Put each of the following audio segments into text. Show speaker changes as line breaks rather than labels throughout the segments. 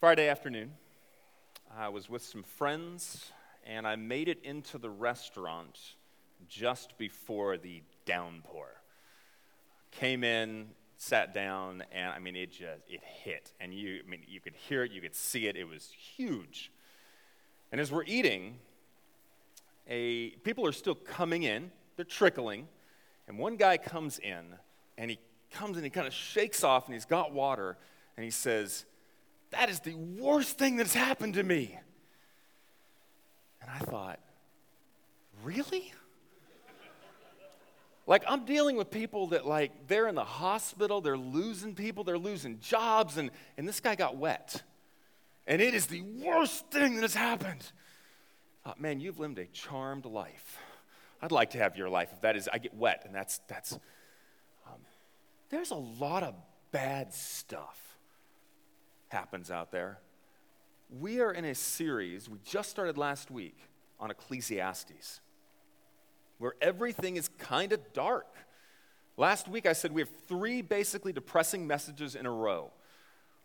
Friday afternoon, I was with some friends and I made it into the restaurant just before the downpour. Came in, sat down, and I mean, it just, it hit. And you, I mean, you could hear it, you could see it, it was huge. And as we're eating, a, people are still coming in, they're trickling, and one guy comes in, and he comes in, he kind of shakes off, and he's got water, and he says, That is the worst thing that's happened to me. And I thought, Really? Like, I'm dealing with people that, like, they're in the hospital, they're losing people, they're losing jobs, and, and this guy got wet. And it is the worst thing that has happened. Thought, man, you've lived a charmed life. I'd like to have your life if that is, I get wet, and that's, that's, um, there's a lot of bad stuff happens out there. We are in a series, we just started last week on Ecclesiastes where everything is kind of dark. Last week I said we have three basically depressing messages in a row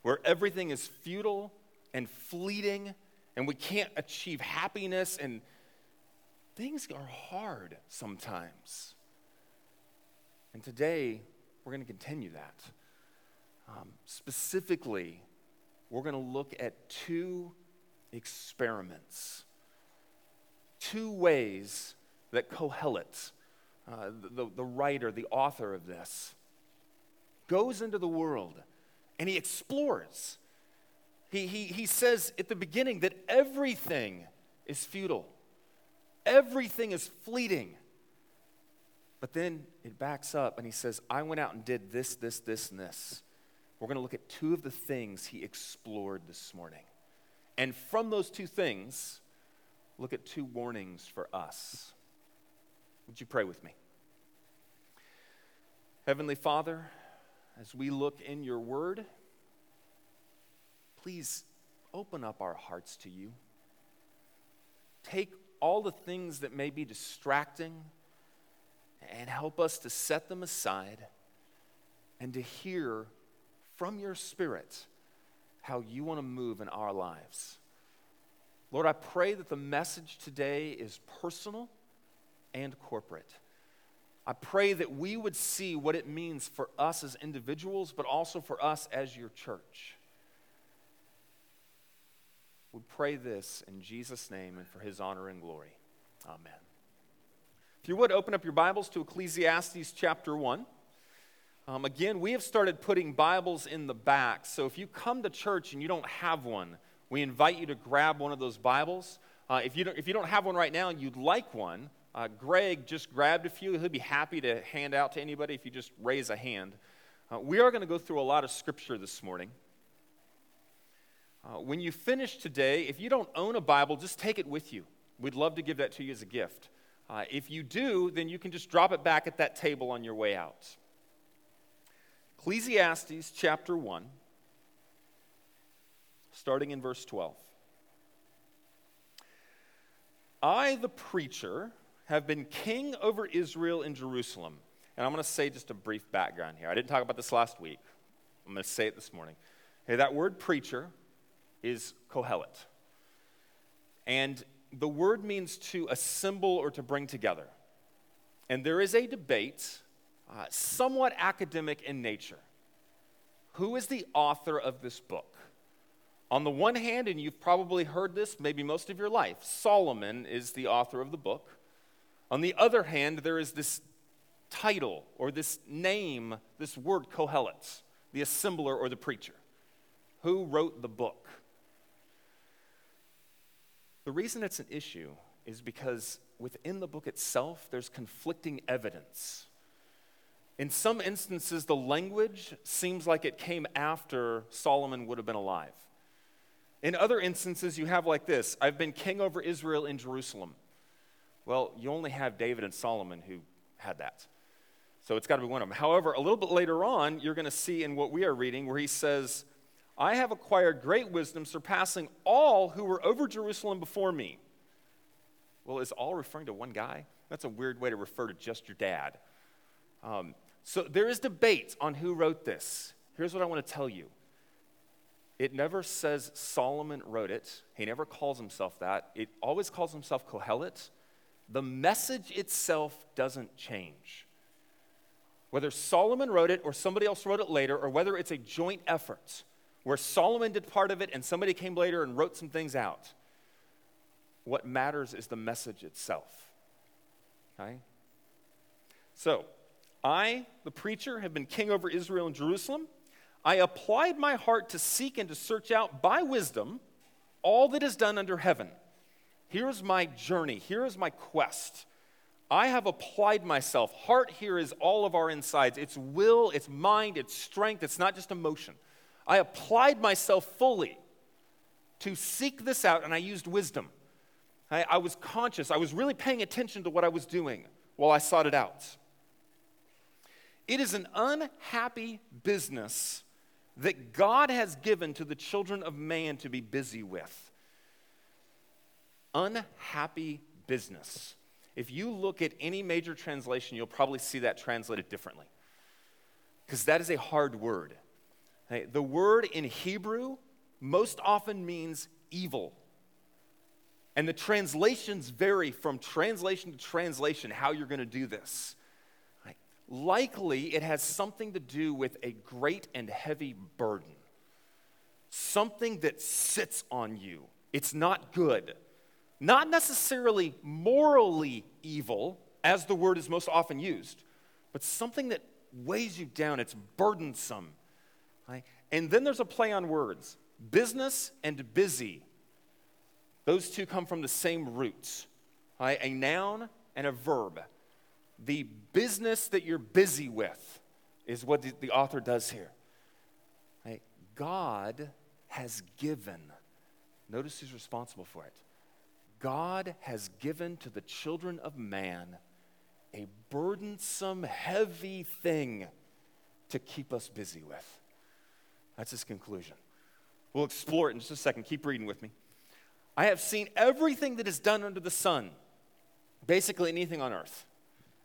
where everything is futile and fleeting and we can't achieve happiness and things are hard sometimes. And today we're going to continue that. Um, specifically, we're going to look at two experiments, two ways that Kohelet, uh, the, the writer, the author of this, goes into the world and he explores. He, he, he says at the beginning that everything is futile, everything is fleeting. But then it backs up and he says, I went out and did this, this, this, and this. We're going to look at two of the things he explored this morning. And from those two things, look at two warnings for us. Would you pray with me? Heavenly Father, as we look in your word, please open up our hearts to you. Take all the things that may be distracting and help us to set them aside and to hear from your Spirit how you want to move in our lives. Lord, I pray that the message today is personal and corporate. I pray that we would see what it means for us as individuals, but also for us as your church. We pray this in Jesus' name and for his honor and glory. Amen. If you would open up your Bibles to Ecclesiastes chapter 1. Um, again, we have started putting Bibles in the back. So if you come to church and you don't have one, we invite you to grab one of those Bibles. Uh, if, you don't, if you don't have one right now and you'd like one, uh, Greg just grabbed a few. He'll be happy to hand out to anybody if you just raise a hand. Uh, we are going to go through a lot of scripture this morning. Uh, when you finish today, if you don't own a Bible, just take it with you. We'd love to give that to you as a gift. Uh, if you do, then you can just drop it back at that table on your way out. Ecclesiastes chapter 1, starting in verse 12. I, the preacher, have been king over Israel in Jerusalem. And I'm going to say just a brief background here. I didn't talk about this last week. I'm going to say it this morning. Hey, that word preacher is kohelet. And the word means to assemble or to bring together. And there is a debate, uh, somewhat academic in nature. Who is the author of this book? On the one hand, and you've probably heard this maybe most of your life, Solomon is the author of the book. On the other hand, there is this title or this name, this word Kohelet, the assembler or the preacher. Who wrote the book? The reason it's an issue is because within the book itself, there's conflicting evidence. In some instances, the language seems like it came after Solomon would have been alive. In other instances, you have like this I've been king over Israel in Jerusalem. Well, you only have David and Solomon who had that. So it's got to be one of them. However, a little bit later on, you're going to see in what we are reading where he says, I have acquired great wisdom, surpassing all who were over Jerusalem before me. Well, is all referring to one guy? That's a weird way to refer to just your dad. Um, so there is debate on who wrote this. Here's what I want to tell you It never says Solomon wrote it. He never calls himself that. It always calls himself Kohelet. The message itself doesn't change. Whether Solomon wrote it or somebody else wrote it later, or whether it's a joint effort where Solomon did part of it and somebody came later and wrote some things out, what matters is the message itself. Okay? So, I, the preacher, have been king over Israel and Jerusalem. I applied my heart to seek and to search out by wisdom all that is done under heaven. Here's my journey. Here is my quest. I have applied myself. Heart here is all of our insides it's will, it's mind, it's strength, it's not just emotion. I applied myself fully to seek this out, and I used wisdom. I, I was conscious, I was really paying attention to what I was doing while I sought it out. It is an unhappy business that God has given to the children of man to be busy with. Unhappy business. If you look at any major translation, you'll probably see that translated differently. Because that is a hard word. The word in Hebrew most often means evil. And the translations vary from translation to translation how you're going to do this. Likely, it has something to do with a great and heavy burden, something that sits on you. It's not good. Not necessarily morally evil, as the word is most often used, but something that weighs you down. It's burdensome. Right? And then there's a play on words business and busy. Those two come from the same roots right? a noun and a verb the business that you're busy with is what the, author does here. God has given, notice who's responsible for it. God has given to the children of man a burdensome, heavy thing to keep us busy with. That's his conclusion. We'll explore it in just a second. Keep reading with me. I have seen everything that is done under the sun, basically anything on earth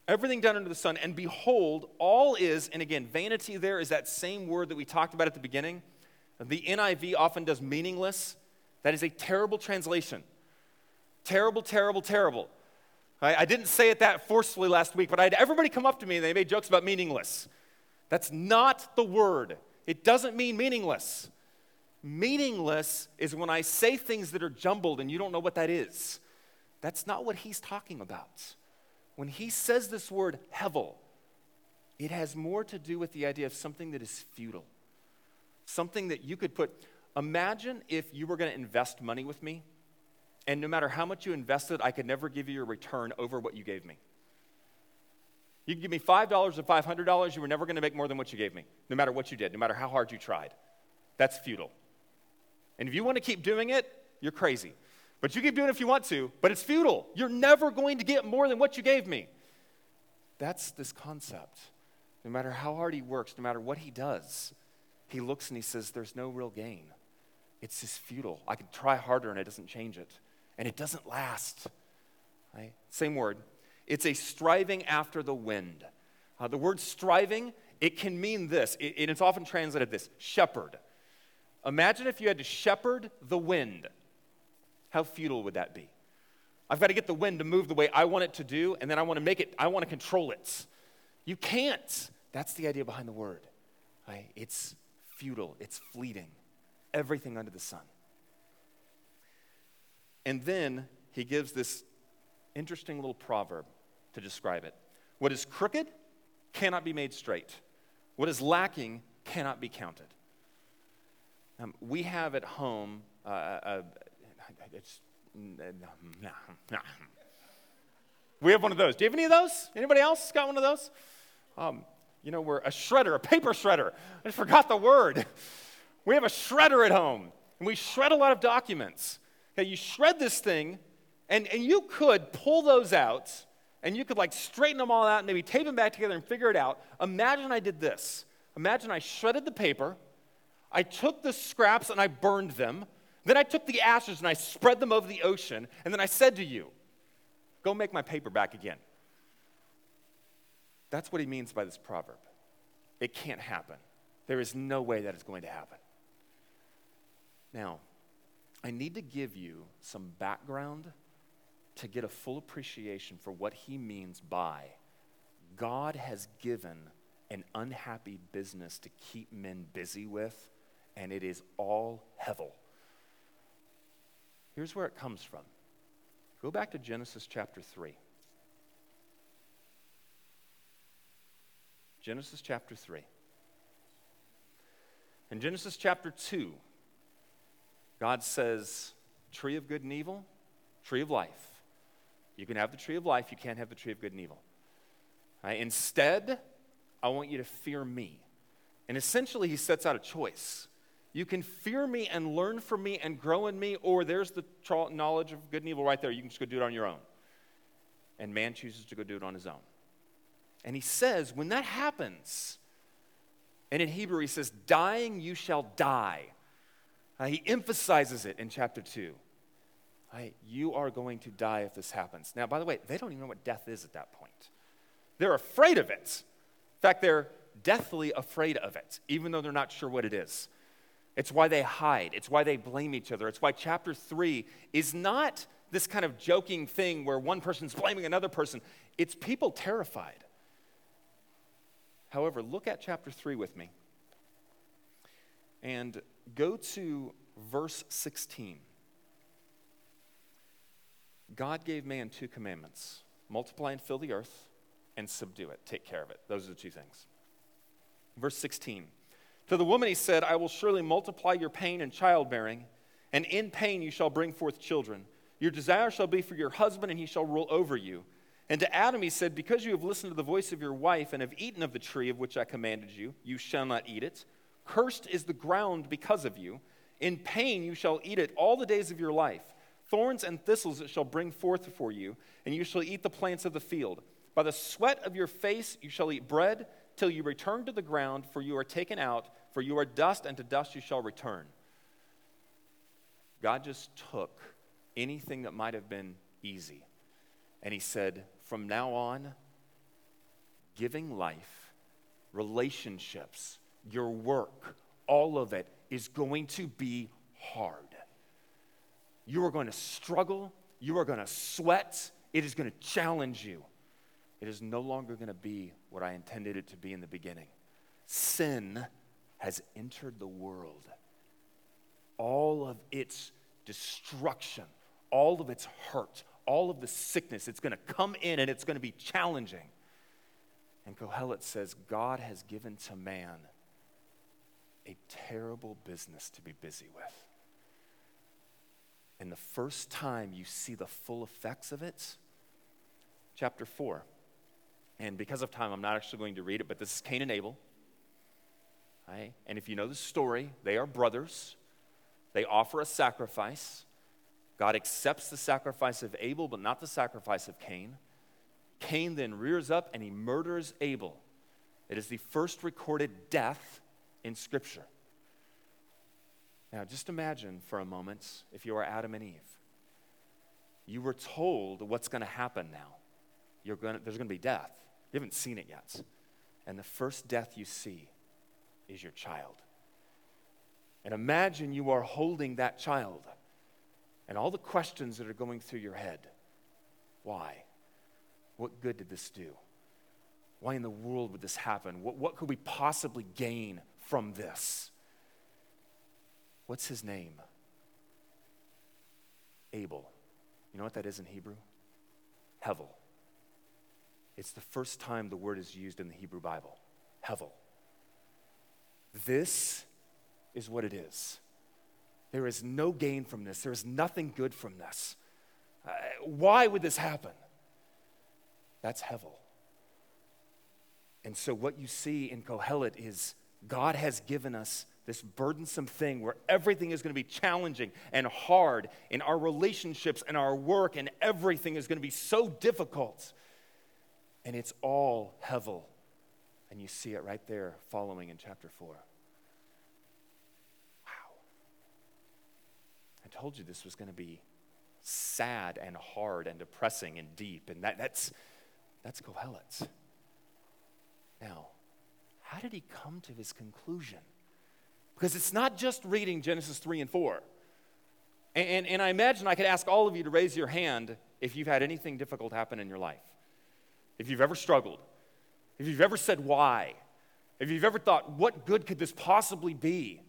everything done under the sun, and behold, all is, and again, vanity there is that same word that we talked about at the beginning. The NIV often does meaningless. That is a terrible translation. Terrible, terrible, terrible. I, I didn't say it that forcefully last week, but I had everybody come up to me and they made jokes about meaningless. That's not the word. It doesn't mean meaningless. Meaningless is when I say things that are jumbled and you don't know what that is. That's not what he's talking about when he says this word hevel, it has more to do with the idea of something that is futile. Something that you could put. Imagine if you were going to invest money with me, and no matter how much you invested, I could never give you a return over what you gave me. You could give me $5 or $500, you were never going to make more than what you gave me, no matter what you did, no matter how hard you tried. That's futile. And if you want to keep doing it, you're crazy. But you keep doing it if you want to, but it's futile. You're never going to get more than what you gave me. That's this concept. No matter how hard he works, no matter what he does, he looks and he says, There's no real gain. It's just futile. I can try harder and it doesn't change it. And it doesn't last. Right? Same word. It's a striving after the wind. Uh, the word striving, it can mean this, it, it's often translated this shepherd. Imagine if you had to shepherd the wind. How futile would that be? I've got to get the wind to move the way I want it to do, and then I want to make it, I want to control it. You can't. That's the idea behind the word. Right? It's futile, it's fleeting, everything under the sun. And then he gives this interesting little proverb to describe it. What is crooked cannot be made straight, what is lacking cannot be counted. Um, we have at home uh, a, it's, we have one of those. Do you have any of those? Anybody else got one of those? Um, you know, we're a shredder, a paper shredder. I forgot the word. We have a shredder at home, and we shred a lot of documents. Okay, you shred this thing, and, and you could pull those out, and you could like straighten them all out and maybe tape them back together and figure it out. Imagine I did this. Imagine I shredded the paper, I took the scraps and I burned them. Then I took the ashes and I spread them over the ocean, and then I said to you, Go make my paper back again. That's what he means by this proverb. It can't happen. There is no way that is going to happen. Now, I need to give you some background to get a full appreciation for what he means by God has given an unhappy business to keep men busy with, and it is all hevel. Here's where it comes from. Go back to Genesis chapter 3. Genesis chapter 3. In Genesis chapter 2, God says, tree of good and evil, tree of life. You can have the tree of life, you can't have the tree of good and evil. Right? Instead, I want you to fear me. And essentially, he sets out a choice. You can fear me and learn from me and grow in me, or there's the knowledge of good and evil right there. You can just go do it on your own. And man chooses to go do it on his own. And he says, when that happens, and in Hebrew he says, dying you shall die. Uh, he emphasizes it in chapter 2. Right? You are going to die if this happens. Now, by the way, they don't even know what death is at that point. They're afraid of it. In fact, they're deathly afraid of it, even though they're not sure what it is. It's why they hide, it's why they blame each other. It's why chapter 3 is not this kind of joking thing where one person's blaming another person, it's people terrified. However, look at chapter 3 with me and go to verse 16. God gave man two commandments multiply and fill the earth, and subdue it, take care of it. Those are the two things. Verse 16 To the woman he said, I will surely multiply your pain in childbearing, and in pain you shall bring forth children. Your desire shall be for your husband, and he shall rule over you. And to Adam he said, Because you have listened to the voice of your wife and have eaten of the tree of which I commanded you, you shall not eat it. Cursed is the ground because of you. In pain you shall eat it all the days of your life. Thorns and thistles it shall bring forth for you, and you shall eat the plants of the field. By the sweat of your face you shall eat bread till you return to the ground, for you are taken out, for you are dust, and to dust you shall return. God just took anything that might have been easy, and He said, from now on, giving life, relationships, your work, all of it is going to be hard. You are going to struggle. You are going to sweat. It is going to challenge you. It is no longer going to be what I intended it to be in the beginning. Sin has entered the world. All of its destruction, all of its hurt, all of the sickness. It's going to come in and it's going to be challenging. And Kohelet says, God has given to man a terrible business to be busy with. And the first time you see the full effects of it, chapter 4. And because of time, I'm not actually going to read it, but this is Cain and Abel. Right? And if you know the story, they are brothers. They offer a sacrifice. God accepts the sacrifice of Abel, but not the sacrifice of Cain. Cain then rears up and he murders Abel. It is the first recorded death in Scripture. Now, just imagine for a moment if you are Adam and Eve. You were told what's going to happen now. Gonna, there's going to be death. You haven't seen it yet. And the first death you see is your child. And imagine you are holding that child and all the questions that are going through your head. Why? What good did this do? Why in the world would this happen? What, what could we possibly gain from this? What's his name? Abel. You know what that is in Hebrew? Hevel. It's the first time the word is used in the Hebrew Bible. Hevel. This is what it is. There is no gain from this. There is nothing good from this. Uh, why would this happen? That's Hevel. And so, what you see in Kohelet is God has given us this burdensome thing where everything is going to be challenging and hard in our relationships and our work, and everything is going to be so difficult. And it's all Hevel. And you see it right there following in chapter 4. Wow. I told you this was going to be sad and hard and depressing and deep. And that, that's, that's Now, how did he come to his conclusion? Because it's not just reading Genesis 3 and 4. And, and, and, I imagine I could ask all of you to raise your hand if you've had anything difficult happen in your life. If you've ever struggled. If you've ever said, why? If you've ever thought, what good could this possibly be?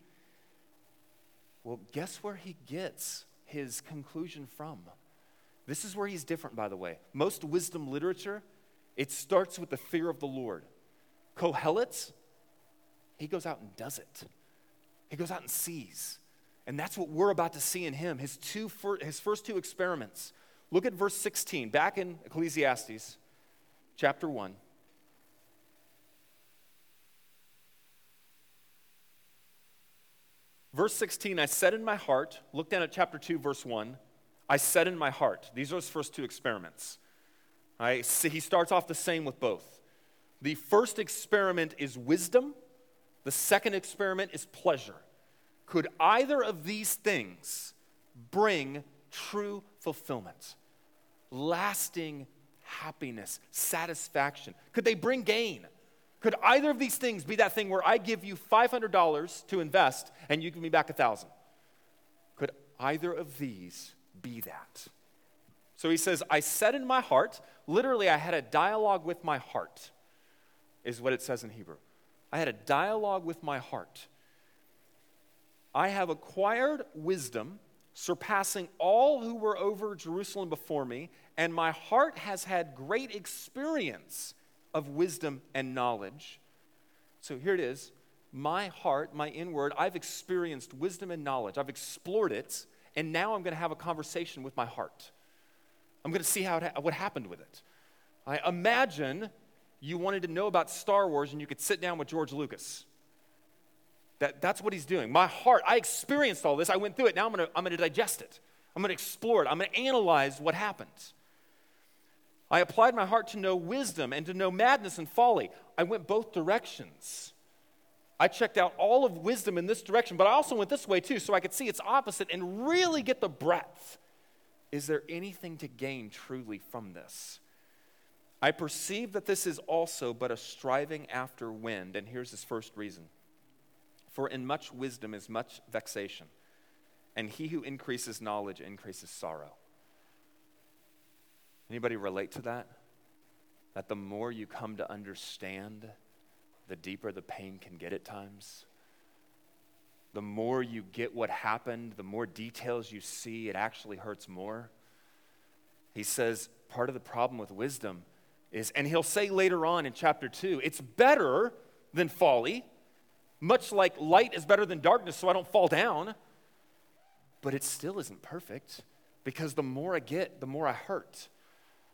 Well, guess where he gets his conclusion from? This is where he's different, by the way. Most wisdom literature, it starts with the fear of the Lord. Kohelet, he goes out and does it. He goes out and sees. And that's what we're about to see in him, his, two, his first two experiments. Look at verse 16, back in Ecclesiastes chapter 1. Verse 16, I said in my heart, look down at chapter 2, verse 1. I said in my heart, these are his first two experiments. He starts off the same with both. The first experiment is wisdom, the second experiment is pleasure. Could either of these things bring true fulfillment, lasting happiness, satisfaction? Could they bring gain? Could either of these things be that thing where I give you $500 to invest and you give me back a 1000? Could either of these be that? So he says, I said in my heart, literally, I had a dialogue with my heart, is what it says in Hebrew. I had a dialogue with my heart. I have acquired wisdom, surpassing all who were over Jerusalem before me, and my heart has had great experience of wisdom and knowledge. So here it is my heart, my inward, I've experienced wisdom and knowledge. I've explored it, and now I'm going to have a conversation with my heart. I'm going to see how it, what happened with it. I imagine you wanted to know about Star Wars and you could sit down with George Lucas. That, that's what he's doing. My heart, I experienced all this. I went through it. Now I'm going to I'm going to digest it. I'm going to explore it. I'm going to analyze what happened. I applied my heart to know wisdom and to know madness and folly. I went both directions. I checked out all of wisdom in this direction, but I also went this way too, so I could see its opposite and really get the breadth. Is there anything to gain truly from this? I perceive that this is also but a striving after wind, and here's his first reason. For in much wisdom is much vexation, and he who increases knowledge increases sorrow. Anybody relate to that? That the more you come to understand, the deeper the pain can get at times. The more you get what happened, the more details you see, it actually hurts more. He says part of the problem with wisdom is, and he'll say later on in chapter 2, it's better than folly, much like light is better than darkness, so I don't fall down. But it still isn't perfect because the more I get, the more I hurt.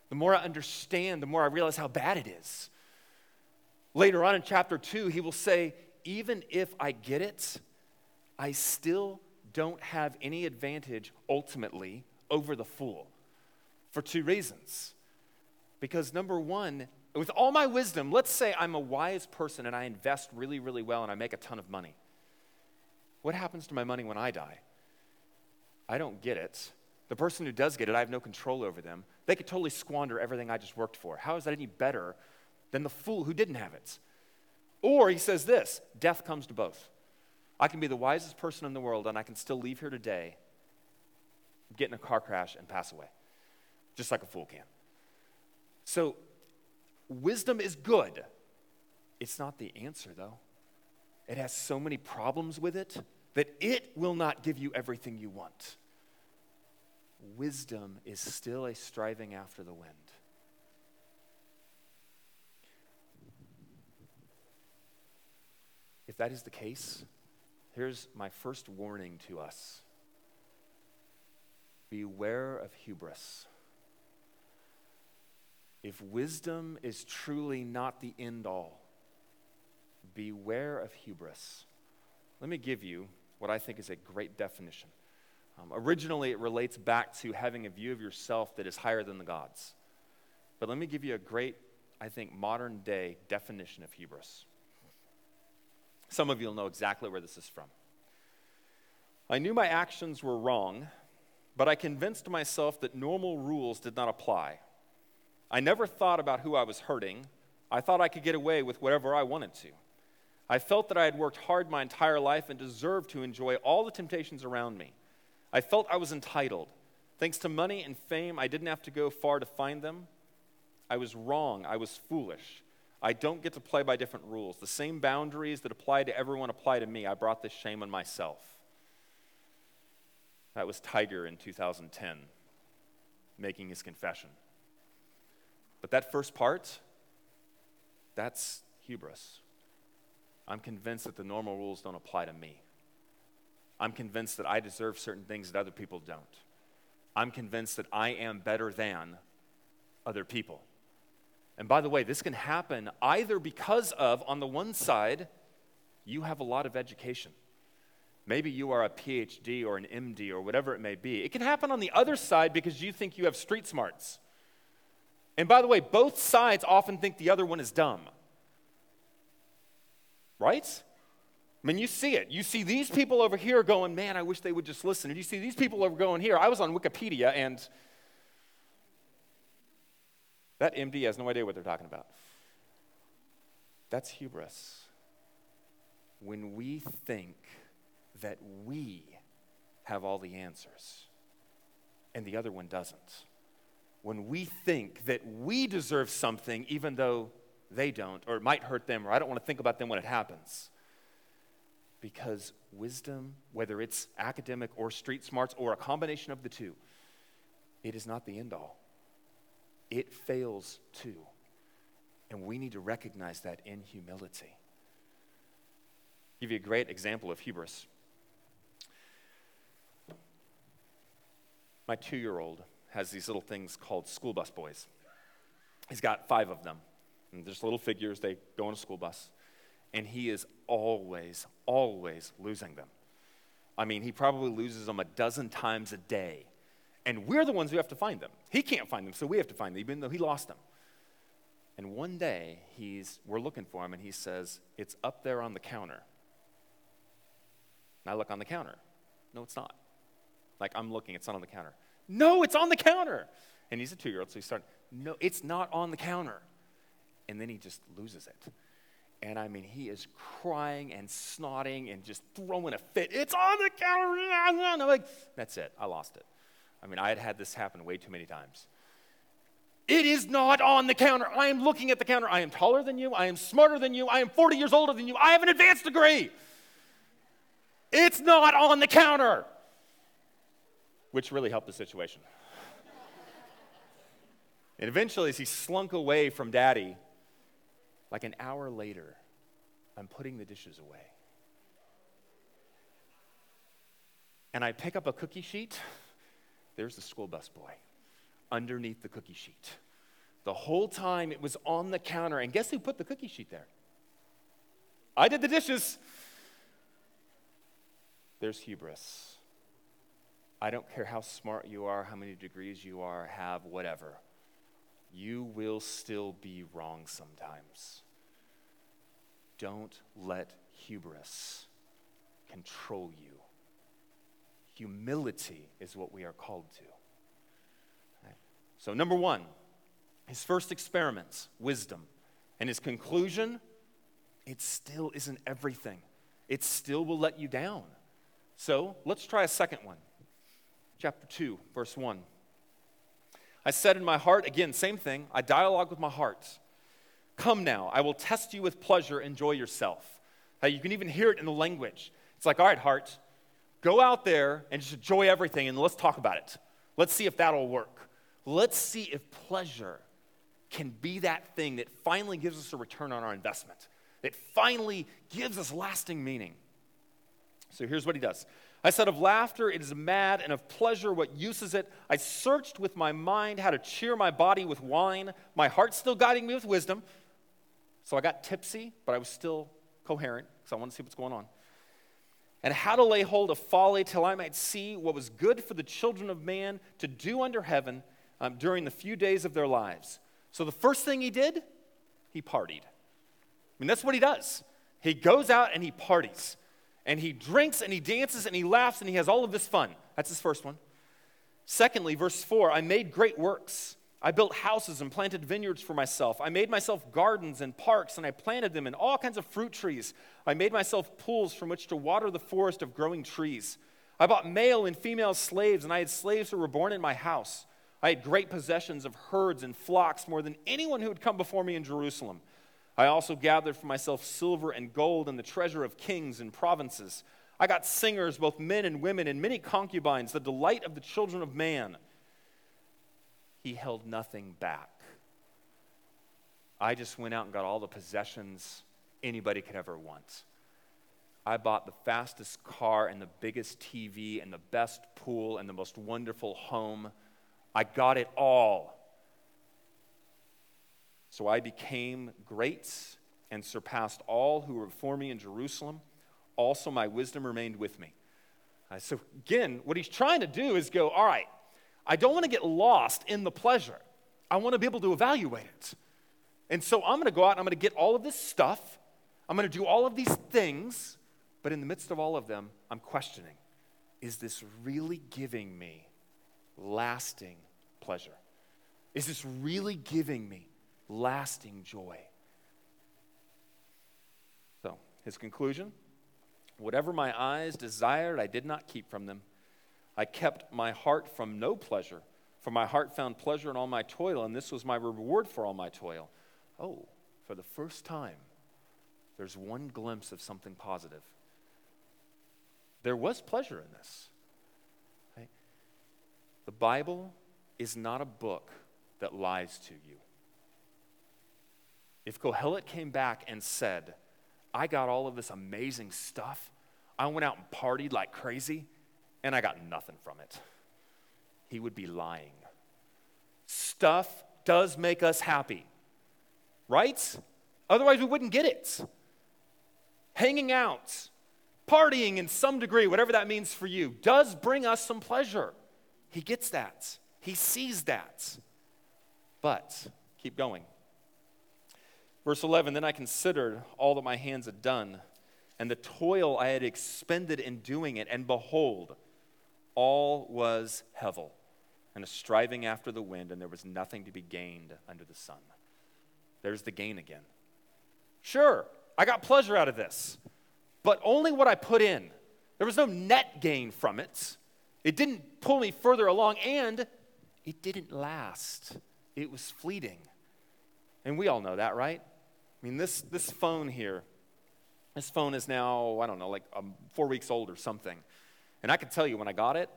The more I understand, the more I realize how bad it is. Later on in chapter 2, he will say, Even if I get it, I still don't have any advantage ultimately over the fool for two reasons. Because number one, with all my wisdom, let's say I'm a wise person and I invest really, really well and I make a ton of money. What happens to my money when I die? I don't get it. The person who does get it, I have no control over them. They could totally squander everything I just worked for. How is that any better than the fool who didn't have it? Or he says this death comes to both. I can be the wisest person in the world and I can still leave here today, get in a car crash, and pass away, just like a fool can. So, wisdom is good. It's not the answer, though. It has so many problems with it that it will not give you everything you want wisdom is still a striving after the wind. If that is the case, here's my first warning to us beware of hubris. If wisdom is truly not the end all, beware of hubris. Let me give you what I think is a great definition. Um, originally, it relates back to having a view of yourself that is higher than the gods. But let me give you a great, I think, modern day definition of hubris. Some of you will know exactly where this is from. I knew my actions were wrong, but I convinced myself that normal rules did not apply. I never thought about who I was hurting. I thought I could get away with whatever I wanted to. I felt that I had worked hard my entire life and deserved to enjoy all the temptations around me. I felt I was entitled. Thanks to money and fame, I didn't have to go far to find them. I was wrong. I was foolish. I don't get to play by different rules. The same boundaries that apply to everyone apply to me. I brought this shame on myself. That was Tiger in 2010 making his confession. But that first part, that's hubris. I'm convinced that the normal rules don't apply to me. I'm convinced that I deserve certain things that other people don't. I'm convinced that I am better than other people. And by the way, this can happen either because of, on the one side, you have a lot of education. Maybe you are a PhD or an MD or whatever it may be. It can happen on the other side because you think you have street smarts. And by the way, both sides often think the other one is dumb. Right? I mean, you see it. You see these people over here going, man, I wish they would just listen. And you see these people over going here. I was on Wikipedia and that MD has no idea what they're talking about. That's hubris. When we think that we have all the answers and the other one doesn't. When we think that we deserve something even though they don't, or it might hurt them, or I don't want to think about them when it happens. Because wisdom, whether it's academic or street smarts or a combination of the two, it is not the end all it fails too. And we need to recognize that in humility. I'll give you a great example of hubris. My two year old has these little things called school bus boys. He's got five of them. And there's little figures, they go on a school bus. And he is always, always losing them. I mean, he probably loses them a dozen times a day and we're the ones who have to find them. He can't find them, so we have to find them, even though he lost them. And one day, he's, we're looking for him, and he says, It's up there on the counter. And I look on the counter. No, it's not. Like, I'm looking, it's not on the counter. No, it's on the counter. And he's a two year old, so he's starting, No, it's not on the counter. And then he just loses it. And I mean, he is crying and snorting and just throwing a fit. It's on the counter. And I'm like, That's it, I lost it. I mean, I had had this happen way too many times. It is not on the counter. I am looking at the counter. I am taller than you. I am smarter than you. I am 40 years older than you. I have an advanced degree. It's not on the counter. Which really helped the situation. and eventually, as he slunk away from daddy, like an hour later, I'm putting the dishes away. And I pick up a cookie sheet there's the school bus boy underneath the cookie sheet. The whole time it was on the counter. And guess who put the cookie sheet there? I did the dishes. There's hubris. I don't care how smart you are, how many degrees you are, have, whatever. You will still be wrong sometimes. Don't let hubris control you. Humility is what we are called to. So, number one, his first experiments, wisdom. And his conclusion, it still isn't everything. It still will let you down. So, let's try a second one. Chapter 2, verse 1. I said in my heart, again, same thing, I dialogue with my heart. Come now, I will test you with pleasure, enjoy yourself. Now, you can even hear it in the language. It's like, all right, heart, Go out there and just enjoy everything and let's talk about it. Let's see if that'll work. Let's see if pleasure can be that thing that finally gives us a return on our investment, that finally gives us lasting meaning. So here's what he does. I said, Of laughter, it is mad, and of pleasure, what use is it? I searched with my mind how to cheer my body with wine, my heart still guiding me with wisdom. So I got tipsy, but I was still coherent because I wanted to see what's going on and how to lay hold of folly till I might see what was good for the children of man to do under heaven um, during the few days of their lives. So the first thing he did, he partied. I mean, that's what he does. He goes out and he parties. And he drinks and he dances and he laughs and he has all of this fun. That's his first one. Secondly, verse 4 I made great works. I built houses and planted vineyards for myself. I made myself gardens and parks, and I planted them in all kinds of fruit trees. I made myself pools from which to water the forest of growing trees. I bought male and female slaves, and I had slaves who were born in my house. I had great possessions of herds and flocks, more than anyone who had come before me in Jerusalem. I also gathered for myself silver and gold and the treasure of kings and provinces. I got singers, both men and women, and many concubines, the delight of the children of man he held nothing back. I just went out and got all the possessions anybody could ever want. I bought the fastest car and the biggest TV and the best pool and the most wonderful home. I got it all. So I became great and surpassed all who were before me in Jerusalem. Also, my wisdom remained with me. Uh, so, again, what he's trying to do is go, all right, I don't want to get lost in the pleasure. I want to be able to evaluate it. And so I'm going to go out and I'm going to get all of this stuff. I'm going to do all of these things. But in the midst of all of them, I'm questioning is this really giving me lasting pleasure? Is this really giving me lasting joy? So, his conclusion whatever my eyes desired, I did not keep from them. I kept my heart from no pleasure, for my heart found pleasure in all my toil, and this was my reward for all my toil. Oh, for the first time, there's one glimpse of something positive. There was pleasure in this. Right? The Bible is not a book that lies to you. If Kohelet came back and said, I got all of this amazing stuff, I went out and partied like crazy, and I got nothing from it. He would be lying. Stuff does make us happy, right? Otherwise, we wouldn't get it. Hanging out, partying in some degree, whatever that means for you, does bring us some pleasure. He gets that, he sees that. But, keep going. Verse 11 Then I considered all that my hands had done and the toil I had expended in doing it, and behold, all was hevel and a striving after the wind, and there was nothing to be gained under the sun. There's the gain again. Sure, I got pleasure out of this, but only what I put in. There was no net gain from it. It didn't pull me further along, and it didn't last. It was fleeting. And we all know that, right? I mean, this, this phone here, this phone is now, I don't know, like um, four weeks old or something. And I can tell you, when I got it,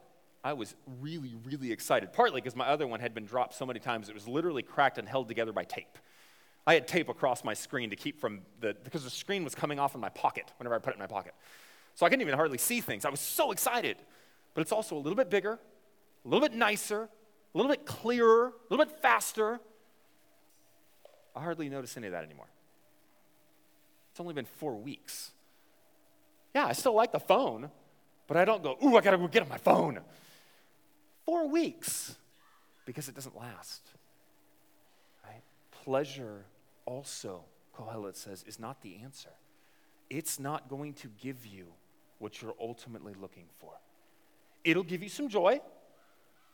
I was really, really excited. Partly because my other one had been dropped so many times, it was literally cracked and held together by tape. I had tape across my screen to keep from the, because the screen was coming off in my pocket whenever I put it in my pocket. So I couldn't even hardly see things. I was so excited. But it's also a little bit bigger, a little bit nicer, a little bit clearer, a little bit faster. I hardly notice any of that anymore. It's only been four weeks. Yeah, I still like the phone, but I don't go, ooh, I gotta go get on my phone. Four weeks because it doesn't last. Right? Pleasure also, Kohelet says, is not the answer. It's not going to give you what you're ultimately looking for. It'll give you some joy,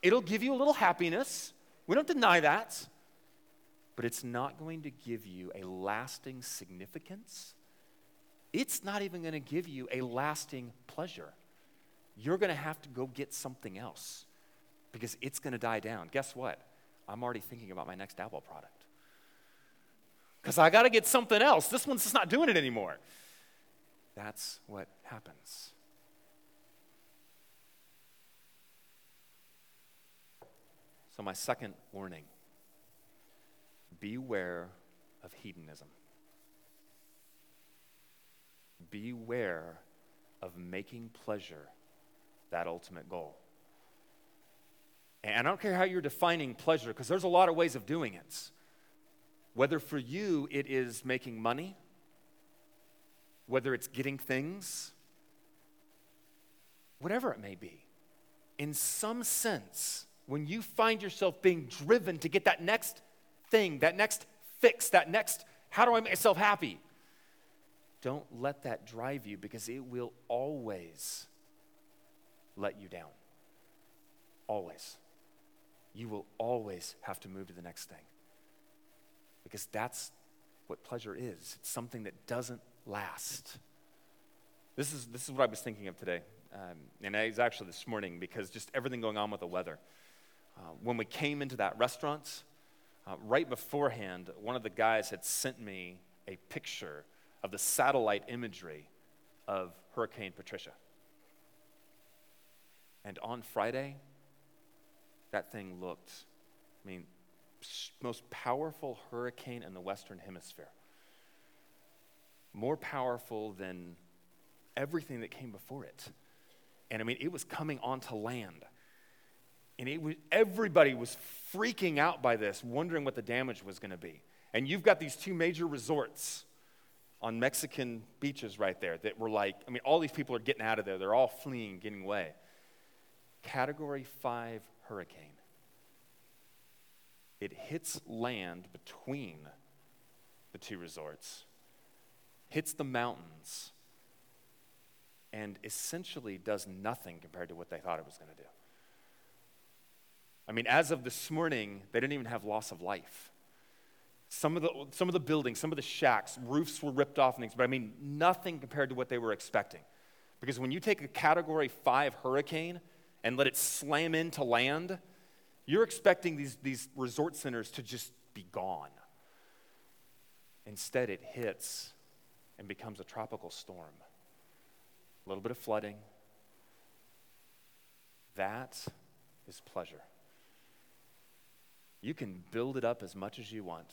it'll give you a little happiness. We don't deny that. But it's not going to give you a lasting significance. It's not even going to give you a lasting pleasure you're going to have to go get something else because it's going to die down. Guess what? I'm already thinking about my next Apple product. Because I got to get something else. This one's just not doing it anymore. That's what happens. So, my second warning beware of hedonism. Beware of making pleasure that ultimate goal. And I don't care how you're defining pleasure, because there's a lot of ways of doing it. Whether for you it is making money, whether it's getting things, whatever it may be, in some sense, when you find yourself being driven to get that next thing, that next fix, that next, how do I make myself happy? Don't let that drive you because it will always let you down. Always. you will always have to move to the next thing. Because that's what pleasure is it's something that doesn't last. This is, this is what I was thinking of today. Um, and it was actually this morning because just everything going on with the weather. Uh, when we came into that restaurant, uh, right beforehand, one of the guys had sent me a picture of the satellite imagery of Hurricane Patricia. And on Friday, that thing looked, I mean, most powerful hurricane in the Western Hemisphere. More powerful than everything that came before it. And I mean, it was coming onto land. And it was, everybody was freaking out by this, wondering what the damage was going to be. And you've got these two major resorts on Mexican beaches right there that were like, I mean, all these people are getting out of there. They're all fleeing, getting away. Category 5 hurricane. It hits land between the two resorts, hits the mountains, and essentially does nothing compared to what they thought it was going to do. I mean, as of this morning, they didn't even have loss of life. Some of, the, some of the buildings, some of the shacks, roofs were ripped off and things, but I mean, nothing compared to what they were expecting. Because when you take a category five hurricane and let it slam into land, you're expecting these, these resort centers to just be gone. Instead, it hits and becomes a tropical storm. A little bit of flooding. That is pleasure. You can build it up as much as you want.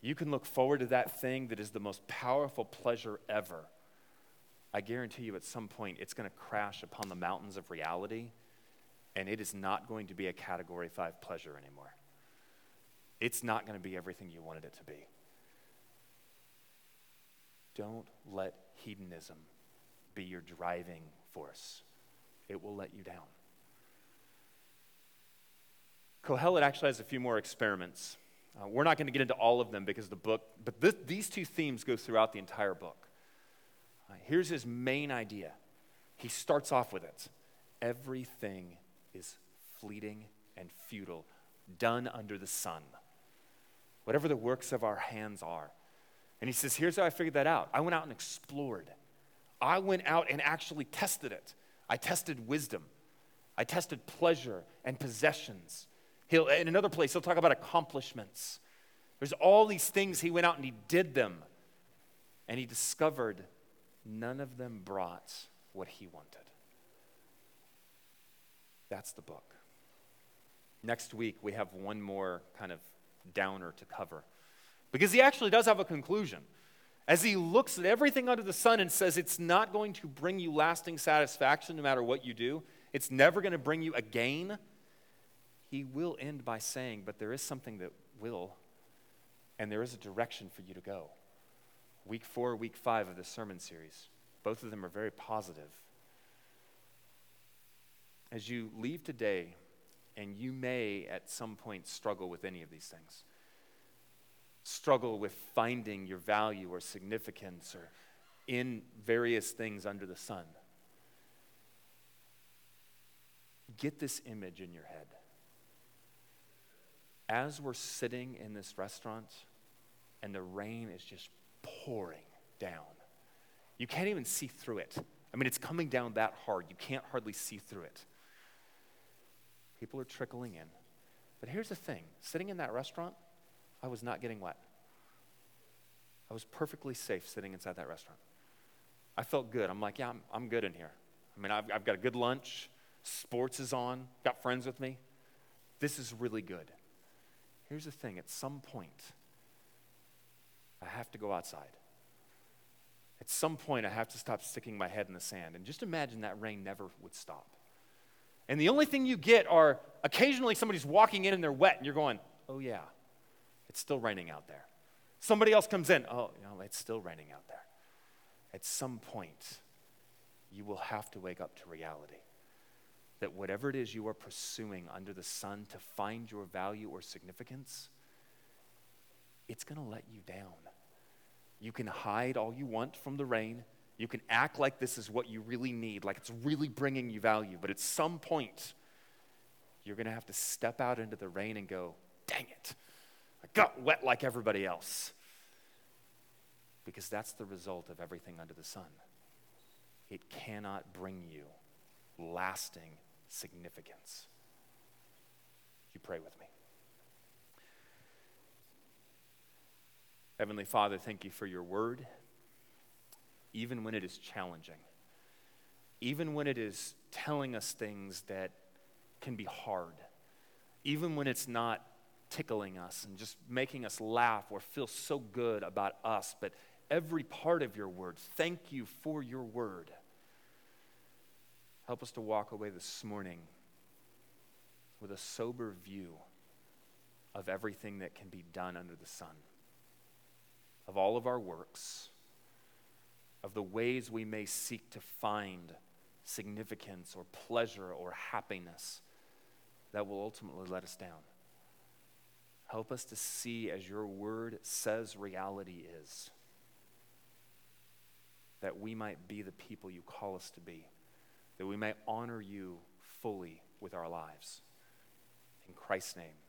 You can look forward to that thing that is the most powerful pleasure ever. I guarantee you, at some point, it's going to crash upon the mountains of reality, and it is not going to be a category five pleasure anymore. It's not going to be everything you wanted it to be. Don't let hedonism be your driving force, it will let you down. Kohelet actually has a few more experiments. Uh, we're not going to get into all of them because the book, but th- these two themes go throughout the entire book. Uh, here's his main idea. He starts off with it everything is fleeting and futile, done under the sun. Whatever the works of our hands are. And he says, Here's how I figured that out I went out and explored. I went out and actually tested it. I tested wisdom, I tested pleasure and possessions. He'll, in another place, he'll talk about accomplishments. There's all these things he went out and he did them. And he discovered none of them brought what he wanted. That's the book. Next week, we have one more kind of downer to cover. Because he actually does have a conclusion. As he looks at everything under the sun and says, it's not going to bring you lasting satisfaction no matter what you do, it's never going to bring you a gain he will end by saying, But there is something that will, and there is a direction for you to go. Week four, week five of this sermon series, both of them are very positive. As you leave today, and you may at some point struggle with any of these things, struggle with finding your value or significance or in various things under the sun. Get this image in your head as we're sitting in this restaurant and the rain is just pouring down, you can't even see through it. I mean, it's coming down that hard. You can't hardly see through it. People are trickling in. But here's the thing sitting in that restaurant, I was not getting wet. I was perfectly safe sitting inside that restaurant. I felt good. I'm like, yeah, I'm, I'm good in here. I mean, I've, I've got a good lunch, sports is on, got friends with me. This is really good. Here's the thing at some point, I have to go outside. At some point, I have to stop sticking my head in the sand. And just imagine that rain never would stop. And the only thing you get are occasionally somebody's walking in and they're wet, and you're going, oh, yeah, it's still raining out there. Somebody else comes in, oh, you know, it's still raining out there. At some point, you will have to wake up to reality that whatever it is you are pursuing under the sun to find your value or significance, it's going to let you down. You can hide all you want from the rain. You can act like this is what you really need, like it's really bringing you value. But at some point, you're going to have to step out into the rain and go, dang it, I got wet like everybody else. Because that's the result of everything under the sun. It cannot bring you lasting significance. You pray with me. Heavenly Father, thank you for your word, even when it is challenging, even when it is telling us things that can be hard, even when it's not tickling us and just making us laugh or feel so good about us, but every part of your word. Thank you for your word. Help us to walk away this morning with a sober view of everything that can be done under the sun, of all of our works, of the ways we may seek to find significance or pleasure or happiness that will ultimately let us down. Help us to see as your word says reality is, that we might be the people you call us to be, that we may honor you fully with our lives. In Christ's name.